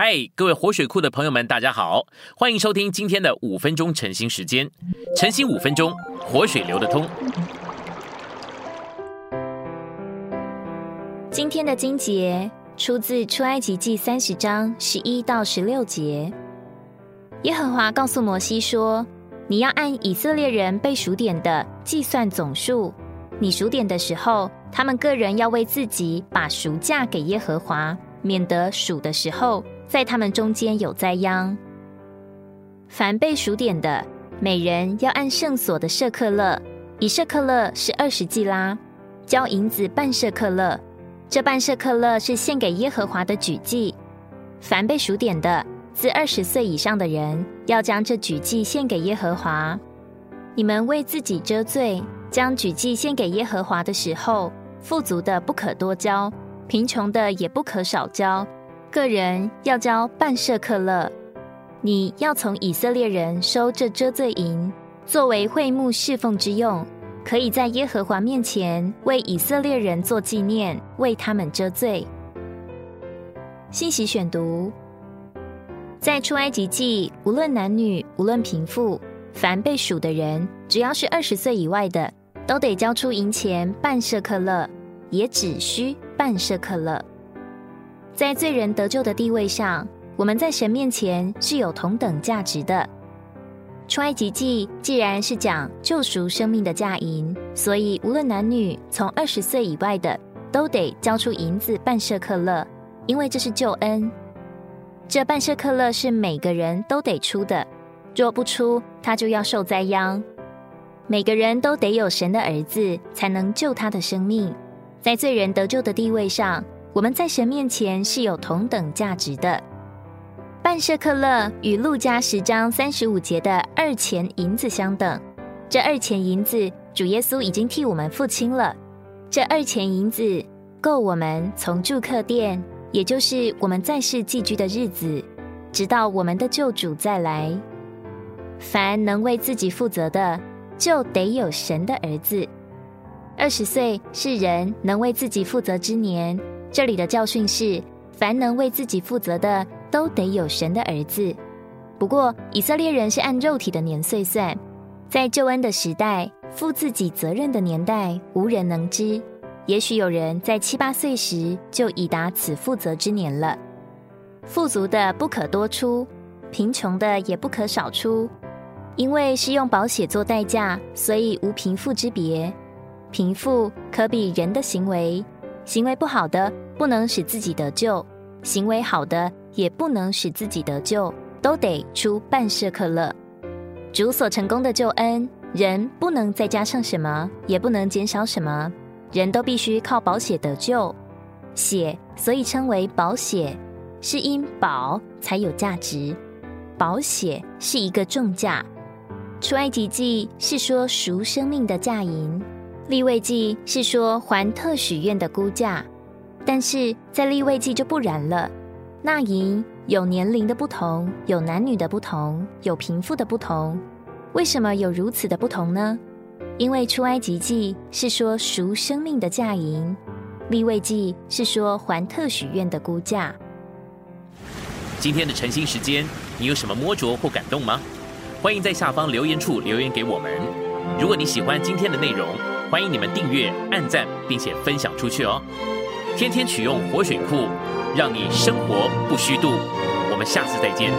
嗨，各位活水库的朋友们，大家好，欢迎收听今天的五分钟晨兴时间。晨兴五分钟，活水流得通。今天的经节出自出埃及记三十章十一到十六节。耶和华告诉摩西说：“你要按以色列人被数点的计算总数。你数点的时候，他们个人要为自己把赎价给耶和华，免得数的时候。”在他们中间有灾殃。凡被数点的，每人要按圣所的舍克勒，以舍克勒是二十季拉，交银子半舍克勒。这半舍克勒是献给耶和华的举祭。凡被数点的，自二十岁以上的人，要将这举祭献给耶和华。你们为自己遮罪，将举祭献给耶和华的时候，富足的不可多交，贫穷的也不可少交。个人要交半舍克勒，你要从以色列人收这遮罪银，作为会幕侍奉之用，可以在耶和华面前为以色列人做纪念，为他们遮罪。信息选读：在出埃及记，无论男女，无论贫富，凡被数的人，只要是二十岁以外的，都得交出银钱半舍克勒，也只需半舍克勒。在罪人得救的地位上，我们在神面前是有同等价值的。出埃及记既然是讲救赎生命的价银，所以无论男女，从二十岁以外的都得交出银子半舍克勒，因为这是救恩。这半舍克勒是每个人都得出的，若不出，他就要受灾殃。每个人都得有神的儿子，才能救他的生命。在罪人得救的地位上。我们在神面前是有同等价值的。半舍克勒与路加十章三十五节的二钱银子相等。这二钱银子，主耶稣已经替我们付清了。这二钱银子够我们从住客店，也就是我们在世寄居的日子，直到我们的救主再来。凡能为自己负责的，就得有神的儿子。二十岁是人能为自己负责之年。这里的教训是：凡能为自己负责的，都得有神的儿子。不过，以色列人是按肉体的年岁算，在救恩的时代，负自己责任的年代，无人能知。也许有人在七八岁时就已达此负责之年了。富足的不可多出，贫穷的也不可少出，因为是用保险做代价，所以无贫富之别。贫富可比人的行为。行为不好的不能使自己得救，行为好的也不能使自己得救，都得出半舍克勒。主所成功的救恩，人不能再加上什么，也不能减少什么，人都必须靠保血得救。血所以称为保血，是因保才有价值，保血是一个重价。出埃及记是说赎生命的价银。立位记是说还特许愿的估价，但是在立位记就不然了。那银有年龄的不同，有男女的不同，有贫富的不同。为什么有如此的不同呢？因为出埃及记是说赎生命的价银，立位记是说还特许愿的估价。今天的晨兴时间，你有什么摸着或感动吗？欢迎在下方留言处留言给我们。如果你喜欢今天的内容，欢迎你们订阅、按赞，并且分享出去哦！天天取用活水库，让你生活不虚度。我们下次再见。